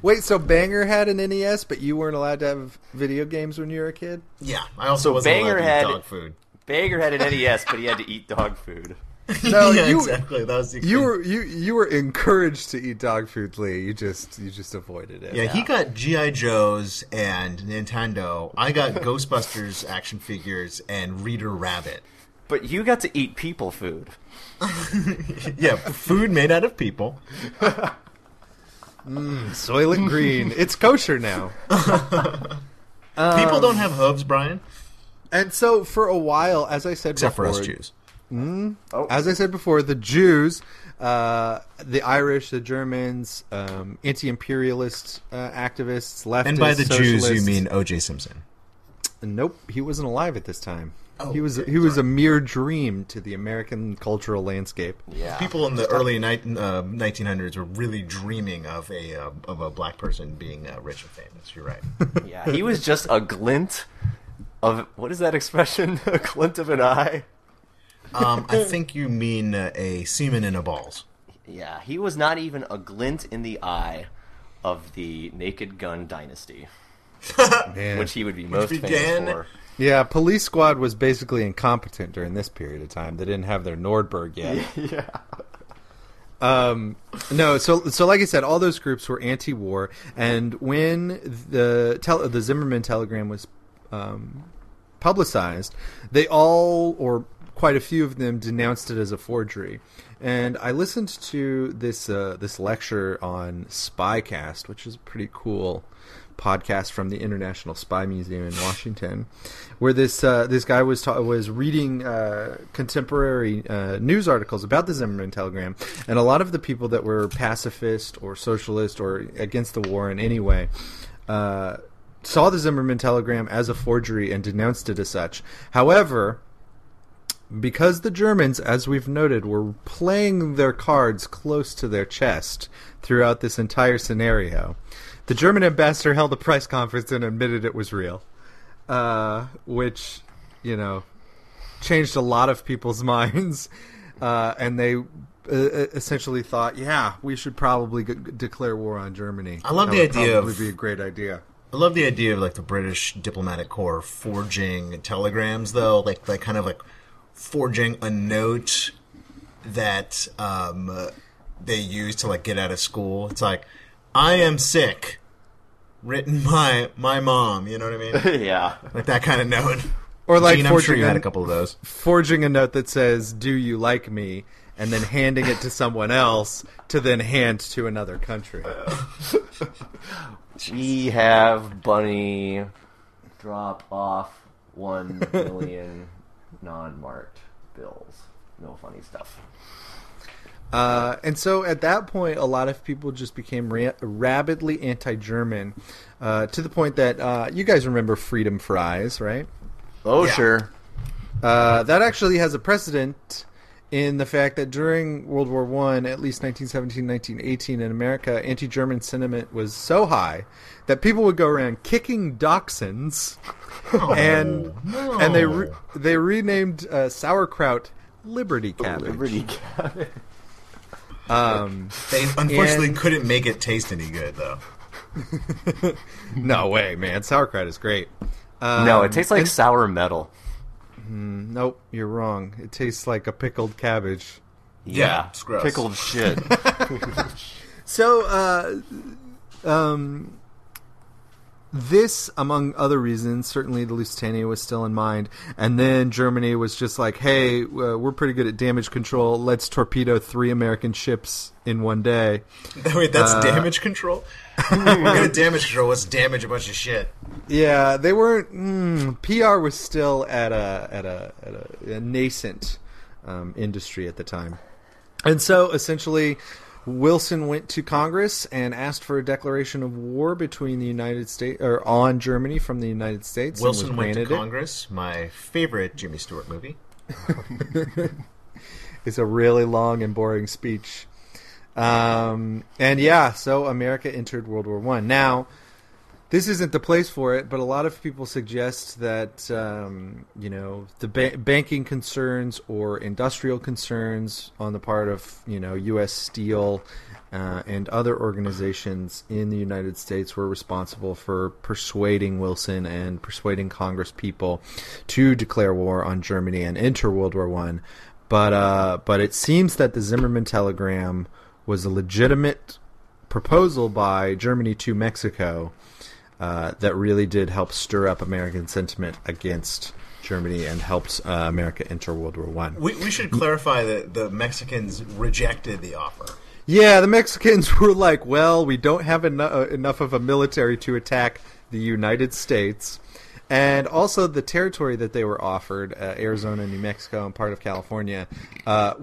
Wait, so Banger had an NES, but you weren't allowed to have video games when you were a kid? Yeah, I also So wasn't Banger allowed to eat dog food. Banger had an NES, but he had to eat dog food. *laughs* No, *laughs* yeah, you exactly. That was the you were you you were encouraged to eat dog food, Lee. You just you just avoided it. Yeah, he got GI Joes and Nintendo. I got Ghostbusters action figures and Reader Rabbit. But you got to eat people food. *laughs* Yeah, food made out of people. Mm, Soylent Green. It's kosher now. people um, don't have hooves, Brian, And so for a while, as I said except for us Jews. As I said before, the Jews, uh, the Irish, the Germans, um, anti-imperialist uh, activists, leftists, And by the Jews, you mean O.J. Simpson. Nope, he wasn't alive at this time. Oh, he was okay, he was a mere dream to the American cultural landscape. Yeah. People in the early ni- uh, 1900s were really dreaming of a uh, of a black person being uh, rich and famous. You're right. *laughs* Yeah, he was just a glint of what is that expression? *laughs* a glint of an eye. Um, I *laughs* think you mean uh, a semen in a balls. Yeah, he was not even a glint in the eye of the Naked Gun dynasty, *laughs* Man. which he would be most began- famous for. yeah, Police Squad was basically incompetent during this period of time. They didn't have their Nordberg yet. *laughs* yeah. Um, no, so so like I said, all those groups were anti-war, and when the tel- the Zimmerman telegram was um, publicized, they all or quite a few of them denounced it as a forgery. And I listened to this uh, this lecture on Spycast, which is a pretty cool podcast from the International Spy Museum in Washington, where this uh, this guy was ta- was reading uh, contemporary uh, news articles about the Zimmerman telegram, and a lot of the people that were pacifist or socialist or against the war in any way. Uh, saw the Zimmerman telegram as a forgery and denounced it as such. However, because the Germans, as we've noted, were playing their cards close to their chest throughout this entire scenario, the German ambassador held a press conference and admitted it was real, uh, which, you know, changed a lot of people's *laughs* minds, uh, and they uh, essentially thought, yeah, we should probably g- declare war on Germany. I love That the would idea of- Probably be a great idea. I love the idea of like the British diplomatic corps forging telegrams, though, like like kind of like forging a note that um, they use to like get out of school. It's like, "I am sick," written *laughs* by my mom. You know what I mean? *laughs* yeah. like that kind of note. Or like Gene, I'm forging sure you had a- a couple of those. forging a note that says "Do you like me?" and then handing it to someone else to then hand to another country. *laughs* We have Bunny drop off one million non-marked bills. No funny stuff. Uh, and so at that point, a lot of people just became ra- rabidly anti-German, uh, to the point that uh, you guys remember freedom fries, right? Oh Yeah. sure. Uh, that actually has a precedent in the fact that during World War One, at least 1917, 1918 in America, anti-German sentiment was so high that people would go around kicking dachshunds, *laughs* and no. and they re- they renamed uh, sauerkraut Liberty cabbage. Liberty cabbage. Um, They unfortunately And- couldn't make it taste any good, though. *laughs* no way, man! Sauerkraut is great. Um, no, it tastes like and- sour metal. Nope, you're wrong. It tastes like a pickled cabbage. Yeah, it's gross. Pickled shit. *laughs* So, uh, um, this, among other reasons, certainly the Lusitania was still in mind, and then Germany was just like, "Hey, uh, we're pretty good at damage control. Let's torpedo three American ships in one day." *laughs* Wait, that's Uh, damage control. We're gonna damage control. Let's damage a bunch of shit. Yeah, they weren't. Mm, PR was still at a at a at a, a nascent um, industry at the time, and so essentially, Wilson went to Congress and asked for a declaration of war between the United States or on Germany from the United States. Wilson went to granted it. Congress. My favorite Jimmy Stewart movie. *laughs* It's a really long and boring speech. Um, and yeah, so America entered World War One. Now, this isn't the place for it, but a lot of people suggest that um, you know the ba- banking concerns or industrial concerns on the part of you know U.S. Steel uh, and other organizations in the United States were responsible for persuading Wilson and persuading Congress people to declare war on Germany and enter World War One. But uh, but it seems that the Zimmerman telegram was a legitimate proposal by Germany to Mexico uh, that really did help stir up American sentiment against Germany and helped uh, America enter World War One. We, we should clarify that the Mexicans rejected the offer. Yeah, the Mexicans *laughs* were like, "Well, we don't have eno- uh, enough of a military to attack the United States." And also, the territory that they were offered, uh, Arizona, New Mexico, and part of California. Uh,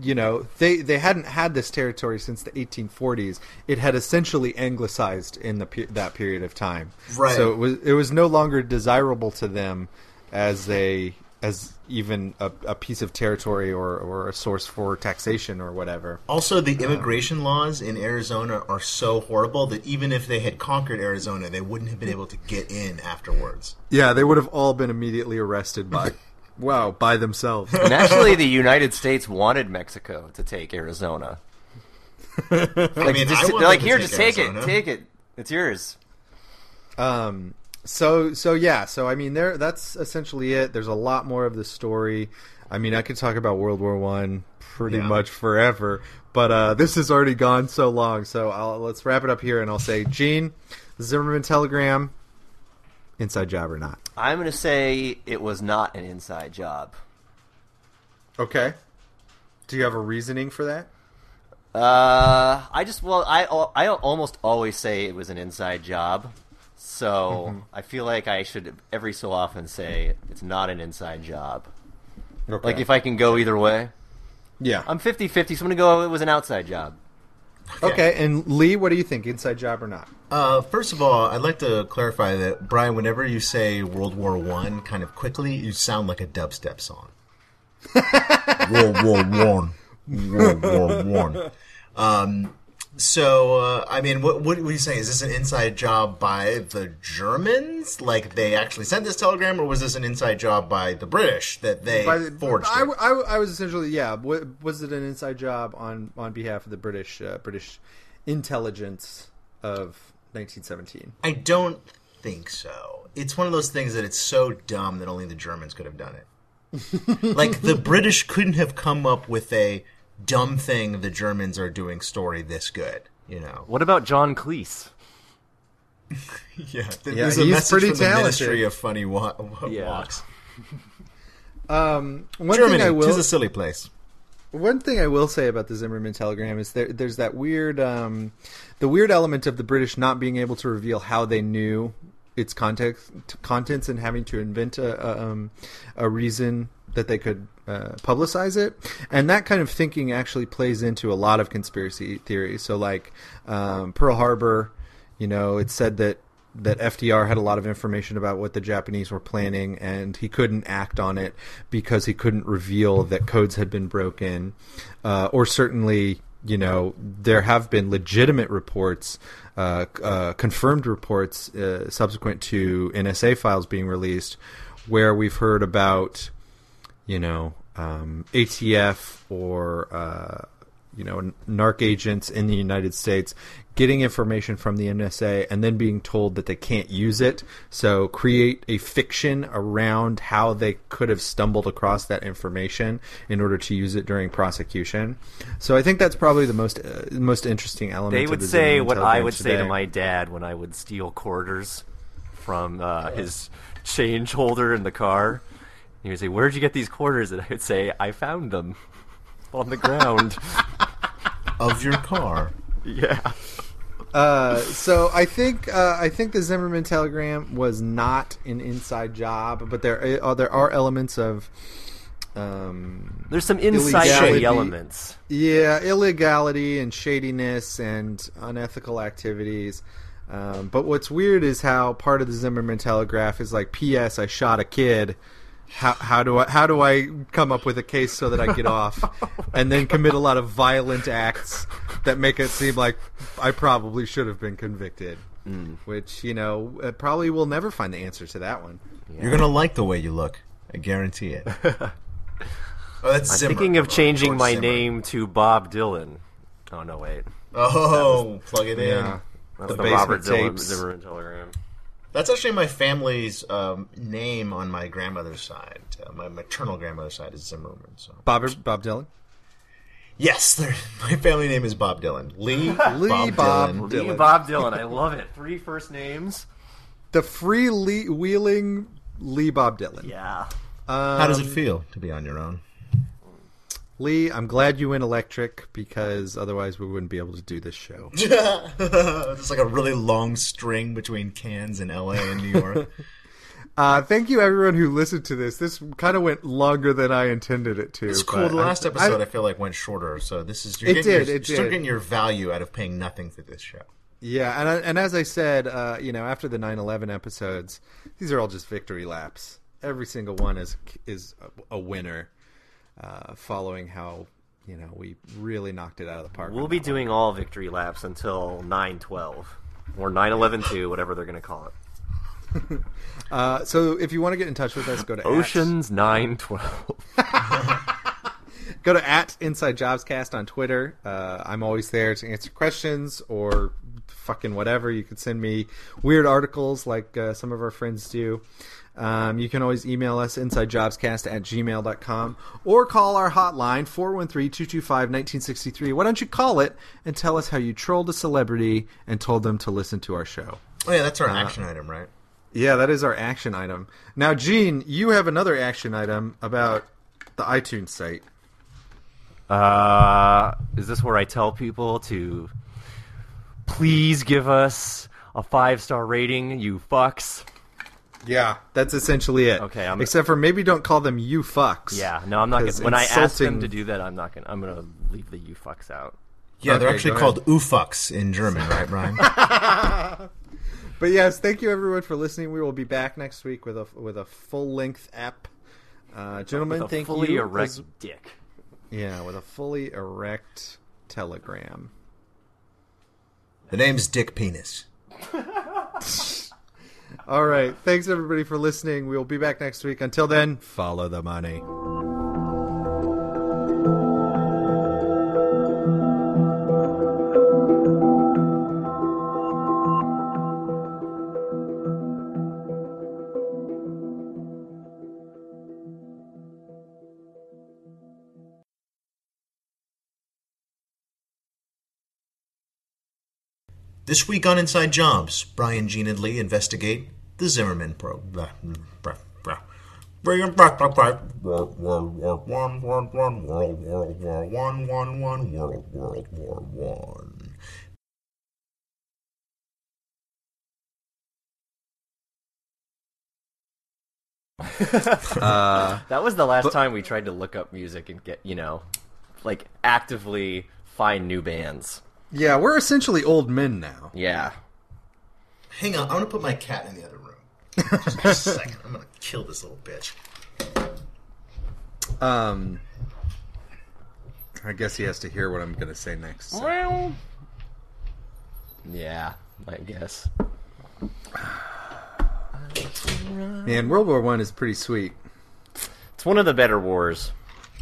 you know, they, they hadn't had this territory since the 1840s. It had essentially anglicized in the that period of time. Right. So it was it was no longer desirable to them as a as even a, a piece of territory or, or a source for taxation or whatever. Also, the immigration laws in Arizona are so horrible that even if they had conquered Arizona, they wouldn't have been able to get in afterwards. Yeah, they would have all been immediately arrested by, *laughs* wow, by themselves. and actually, the United States wanted Mexico to take Arizona. *laughs* Like, I mean, just, I they're like, to here, take just take Arizona." it, take it. It's yours. Um, so so yeah, so I mean, there that's essentially it. There's a lot more of the story. I mean, I could talk about World War One pretty Yeah. much forever, but uh, this has already gone so long. So I'll, let's wrap it up here, and I'll say, Gene, Zimmerman telegram, inside job or not? I'm going to say it was not an inside job. Okay. Do you have a reasoning for that? Uh, I just well, I I almost always say it was an inside job, so Mm-hmm. I feel like I should every so often say it's not an inside job. Okay. Like if I can go either way, yeah. I'm 50-50, so I'm gonna go. It was an outside job. okay. And Lee, what do you think? Inside job or not? Uh, first of all, I'd like to clarify that Brian, whenever you say World War One kind of quickly, you sound like a dubstep song. *laughs* World War One. World War One. *laughs* Um, so, uh, I mean, what, what, what are you saying? Is this an inside job by the Germans? Like they actually sent this telegram, or was this an inside job by the British that they By the- forged? I. I, I was essentially yeah. wa- Was it an inside job on on behalf of the British uh, British intelligence of 1917? I don't think so. It's one of those things that it's so dumb that only the Germans could have done it. *laughs* like the British couldn't have come up with a dumb thing the Germans are doing story this good. You know? What about John Cleese? *laughs* Yeah, th- Yeah, there's a he's message pretty from the talented. Ministry of Funny wa- wa- Yeah. Walks. *laughs* Um, one Germany, thing I will tis a silly place. One thing I will say about the Zimmerman telegram is there, there's that weird, um, the weird element of the British not being able to reveal how they knew its context, contents, and having to invent a, a, um, a reason that they could uh, publicize it. And that kind of thinking actually plays into a lot of conspiracy theories. So, like um, Pearl Harbor, you know, it said that that FDR had a lot of information about what the Japanese were planning, and he couldn't act on it because he couldn't reveal that codes had been broken, uh, or certainly. You know, there have been legitimate reports, uh, uh, confirmed reports uh, subsequent to NSA files being released, where we've heard about, you know, um, ATF or uh, you know, narc agents in the United States getting information from the NSA and then being told that they can't use it. So create a fiction around how they could have stumbled across that information in order to use it during prosecution. So I think that's probably the most uh, most interesting element. They would the say what I would say to my dad when I would steal quarters from uh, his change holder in the car. He would say, "Where'd you get these quarters?" And I would say, "I found them *laughs* on the ground." *laughs* Of your car. yeah. Uh, so I think uh, I think the Zimmerman telegram was not an inside job, but there uh, there are elements of um, There's some inside Illegality. elements. Yeah, illegality and shadiness and unethical activities. Um, but what's weird is how part of the Zimmerman Telegraph is like, "P.S. I shot a kid. How, how do I how do I come up with a case so that I get off?" *laughs* and then commit a lot of violent acts that make it seem like I probably should have been convicted. Which you know uh, probably will never find the answer to that one. You're gonna like the way you look. I guarantee it. *laughs* oh, that's I'm Zimmer. thinking of changing George my Zimmer. name to Bob Dylan. Oh no, wait. Oh, plug it in. Yeah. That's The the, Robert Dylan tapes. Zimmerman telegram. That's actually my family's um, name on my grandmother's side. Uh, my maternal grandmother's side is Zimmerman. So Bob Bob Dylan. yes, *laughs* my family name is Bob Dylan. Lee, *laughs* Lee Bob, Bob Dylan. Dylan. Lee Bob Dylan. I love it. Three first names. The free Lee, wheeling Lee Bob Dylan. Yeah. How does it feel to be on your own? Lee, I'm glad you went electric because otherwise we wouldn't be able to do this show. *laughs* It's like a really long string between Cairns and L.A. and New York. *laughs* Uh, thank you everyone who listened to this. This kind of went longer than I intended it to. It's cool. The last I- episode I, I- feel like went shorter, so this is you're It getting did, Your, it you're still did. getting your value out of paying nothing for this show. yeah, and I, and as I said, uh, you know, after the 9/11 episodes, these are all just victory laps. Every single one is is a winner, uh, following how you know we really knocked it out of the park. We'll be that one. doing all victory laps until 9-12. Or 9-11 2, *laughs* whatever they're going to call it. *laughs* Uh, so if you want to get in touch with us, go to Oceans 9-12. *laughs* go to at Inside Jobs Cast on Twitter. Uh, I'm always there to answer questions or fucking whatever. You could send me weird articles like uh, some of our friends do. Um, you can always email us insidejobscast at gmail.com or call our hotline 413-225-1963. Why don't you call it and tell us how you trolled a celebrity and told them to listen to our show? Oh yeah, that's our action item, right? Yeah, that is our action item. Now, Gene, you have another action item about the iTunes site. Uh, is this where I tell people to please give us a five-star rating, you fucks? Yeah, that's essentially it. Okay, I'm- except for maybe don't call them you fucks. Yeah, no, I'm not. gonna. When I ask them to do that, I'm not gonna. I'm gonna leave the you fucks out. Yeah, they're actually go called Ufucks in German, right, Brian? *laughs* But yes, thank you everyone for listening. We will be back next week with a with a full length app Uh, gentlemen, With a thank fully you. erect as- dick. yeah, with a fully erect telegram. The name's Dick Penis. *laughs* All right. Thanks everybody for listening. We'll be back next week. Until then, follow the money. This week on Inside Jobs, Brian, Gene, and Lee investigate the Zimmerman probe. World War One, World War One, World War War One, One One, World World War One. Uh, That was the last time we tried to look up music and get, you know, like actively find new bands. Yeah, we're essentially old men now. Yeah. Hang on, I'm gonna put my cat in the other room. Just a *laughs* second, I'm gonna kill this little bitch. Um, I guess he has to hear what I'm going to say next. so. Well. Yeah, I guess. Man, World War One is pretty sweet. It's one of the better wars.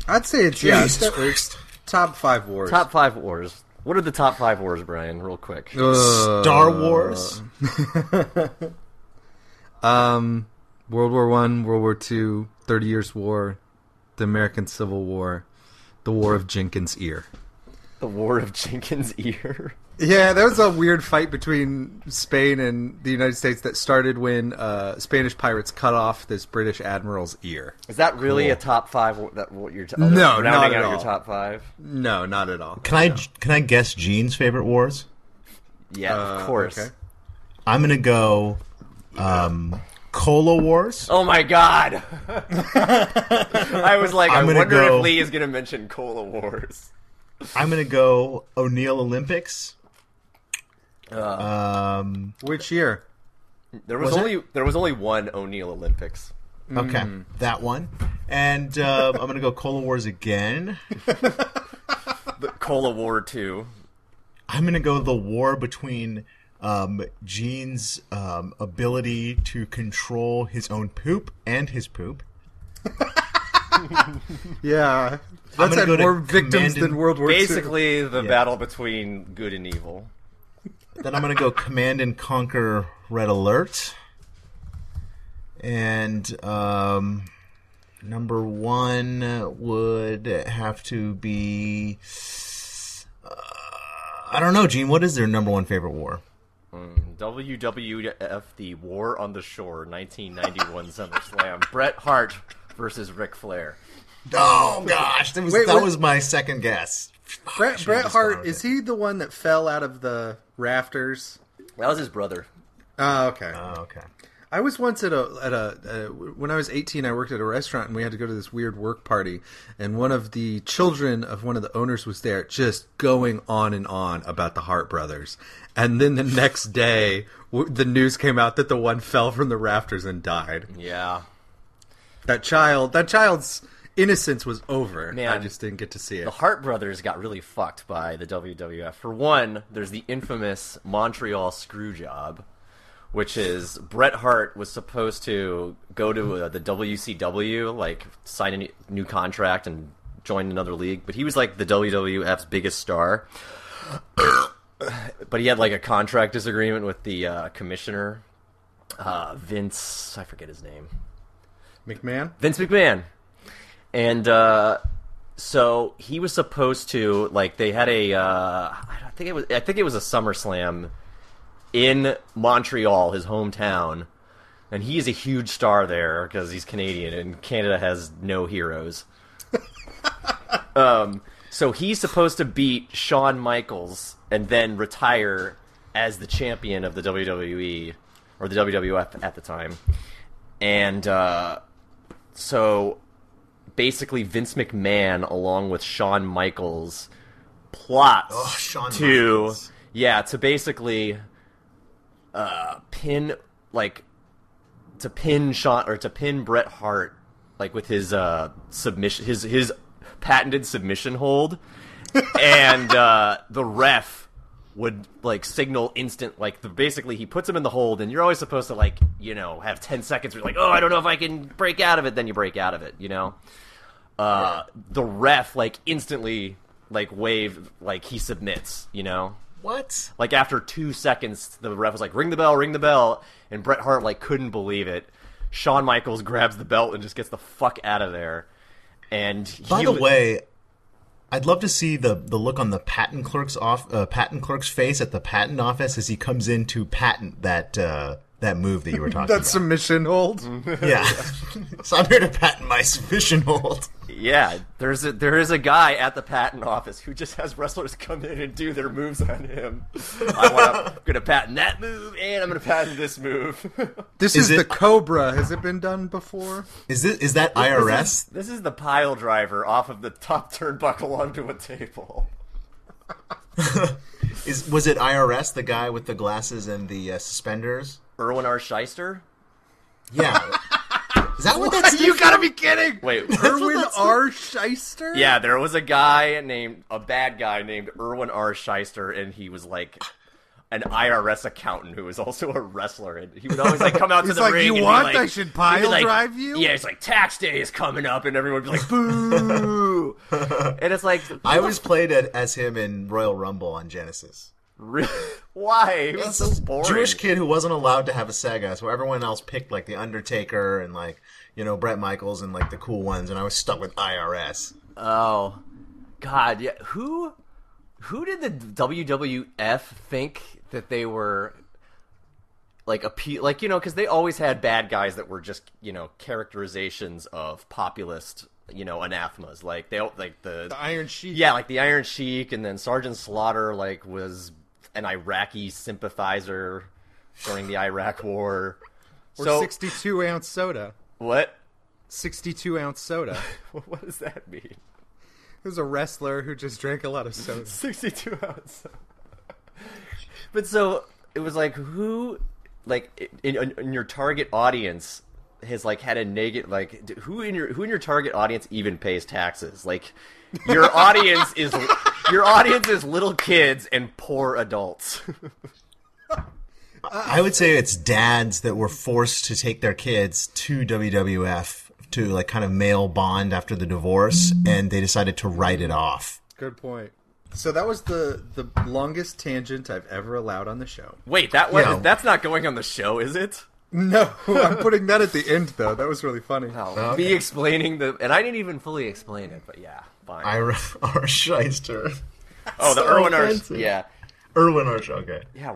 I'd say it's yeah, Jesus it's Christ. top five wars. Top five wars. What are the top five wars, Brian? Real quick. Uh, Star Wars. *laughs* Um, World War One, World War Two, Thirty Years' War, the American Civil War, the War of Jenkins' Ear. The War of Jenkins' Ear. *laughs* Yeah, there was a weird fight between Spain and the United States that started when uh, Spanish pirates cut off this British admiral's ear. Is that really a top five? That what you're t- No, rounding not at out all. your top five? No, not at all. Can I can I guess Gene's favorite wars? Yeah, Uh, of course. okay. I'm gonna go um, Cola Wars. Oh my god! *laughs* I was like, I'm I gonna wonder go- if Lee is gonna mention Cola Wars. I'm gonna go O'Neill Olympics. Um, Which year? There was, Was it? only there was only one O'Neill Olympics. okay, that one. And um, I'm gonna go Cola Wars again. *laughs* The Cola War Two. I'm gonna go the war between um, Gene's um, ability to control his own poop and his poop. *laughs* Yeah, that's gonna had go more victims Command than World War II. Basically, the battle between good and evil. Then I'm gonna go Command and Conquer Red Alert. And um, number one would have to be. Uh, I don't know, Gene. What is their number one favorite war? WWF The War on the Shore 1991 SummerSlam. Bret Hart versus Ric Flair. Oh gosh, that was Wait, that was my second guess. Bret, Bret Hart is he the one that fell out of the rafters? That was his brother. Oh, okay. Oh, okay. I was once at a at a uh, when I was 18 I worked at a restaurant and we had to go to this weird work party and one of the children of one of the owners was there just going on and on about the Hart brothers and then the next day w- the news came out that the one fell from the rafters and died. Yeah. That child that child's innocence was over. Man. I just didn't get to see it. The Hart brothers got really fucked by the WWF. For one, there's the infamous Montreal screw job, which is Bret Hart was supposed to go to uh, the WCW, like sign a new- new contract and join another league, but he was like the WWF's biggest star. *coughs* but he had like a contract disagreement with the uh, commissioner, uh, Vince. I forget his name. McMahon? Vince McMahon. And uh, so he was supposed to like they had a uh, I think it was I think it was a SummerSlam in Montreal, his hometown, and he is a huge star there because he's Canadian and Canada has no heroes. *laughs* um, so he's supposed to beat Shawn Michaels and then retire as the champion of the WWE or the WWF at the time, and uh, so basically Vince McMahon along with Shawn Michaels plots Oh, Shawn to Michaels. yeah to basically uh pin like to pin Shawn or to pin Bret Hart like with his uh, submission, his his patented submission hold, *laughs* and uh, the ref would like signal instant like the, basically he puts him in the hold and you're always supposed to like you know have 10 seconds where you're like oh i don't know if i can break out of it then you break out of it you know? Uh the ref like instantly like wave like he submits you know? What? like after two seconds the ref was like ring the bell ring the bell and bret hart like couldn't believe it. Shawn michaels *laughs* grabs the belt and just gets the fuck out of there. And By he the way, I'd love to see the the look on the patent clerk's off uh, patent clerk's face at the patent office as he comes in to patent that uh, that move that you were talking about. That about. submission hold. *laughs* yeah. *laughs* so I'm here to patent my submission hold. Yeah, there's a, there is a guy at the patent office who just has wrestlers come in and do their moves on him. I want, I'm going to patent that move, and I'm going to patent this move. *laughs* This Is is, the Cobra. Has it been done before? Is this is that This IRS? is, this is the pile driver off of the top turnbuckle onto a table. Is was it IRS the guy with the glasses and the uh, suspenders? Irwin R. Schyster? Yeah. *laughs* Is that what that's? you gotta be kidding! Wait, Irwin R. Schyster? yeah, there was a guy named a bad guy named Irwin R. Schyster, and he was like an IRS accountant who was also a wrestler, and he would always like come out to the like, ring. "You and be want like- I should pile like- drive you?" Yeah, it's like tax day is coming up, and everyone would be like, *laughs* "Boo!" and it's like, I always played it as him in Royal Rumble on Genesis. Re- *laughs* Why? It was It's so this boring. Jewish kid who wasn't allowed to have a Sega, so everyone else picked like the Undertaker and like you know Brett Michaels and like the cool ones, and I was stuck with IRS. Oh, God, yeah. Who, who did the WWF think that they were like appeal? Like you know, because they always had bad guys that were just you know characterizations of populist you know anathemas. Like they like the, The Iron Sheik. yeah, like the Iron Sheik, and then Sergeant Slaughter like was an Iraqi sympathizer during the Iraq War. Or so 62 ounce soda. what? 62 ounce soda. *laughs* What does that mean? There's a wrestler who just drank a lot of soda. *laughs* 62 ounce. Soda. But so it was like who, like in, in, in your target audience has like had a negative like who in your who in your target audience even pays taxes like your audience is your audience is little kids and poor adults I would say it's dads that were forced to take their kids to WWF to like kind of male bond after the divorce, and they decided to write it off. Good point. So that was the the longest tangent I've ever allowed on the show. wait that was Yeah. that's not going on the show is it No, I'm putting that at the end though. That was really funny. no oh, me explaining the and i didn't even fully explain it but yeah fine Ira *laughs* R. Schyster. oh the so Irwin R. yeah Irwin R. Okay. yeah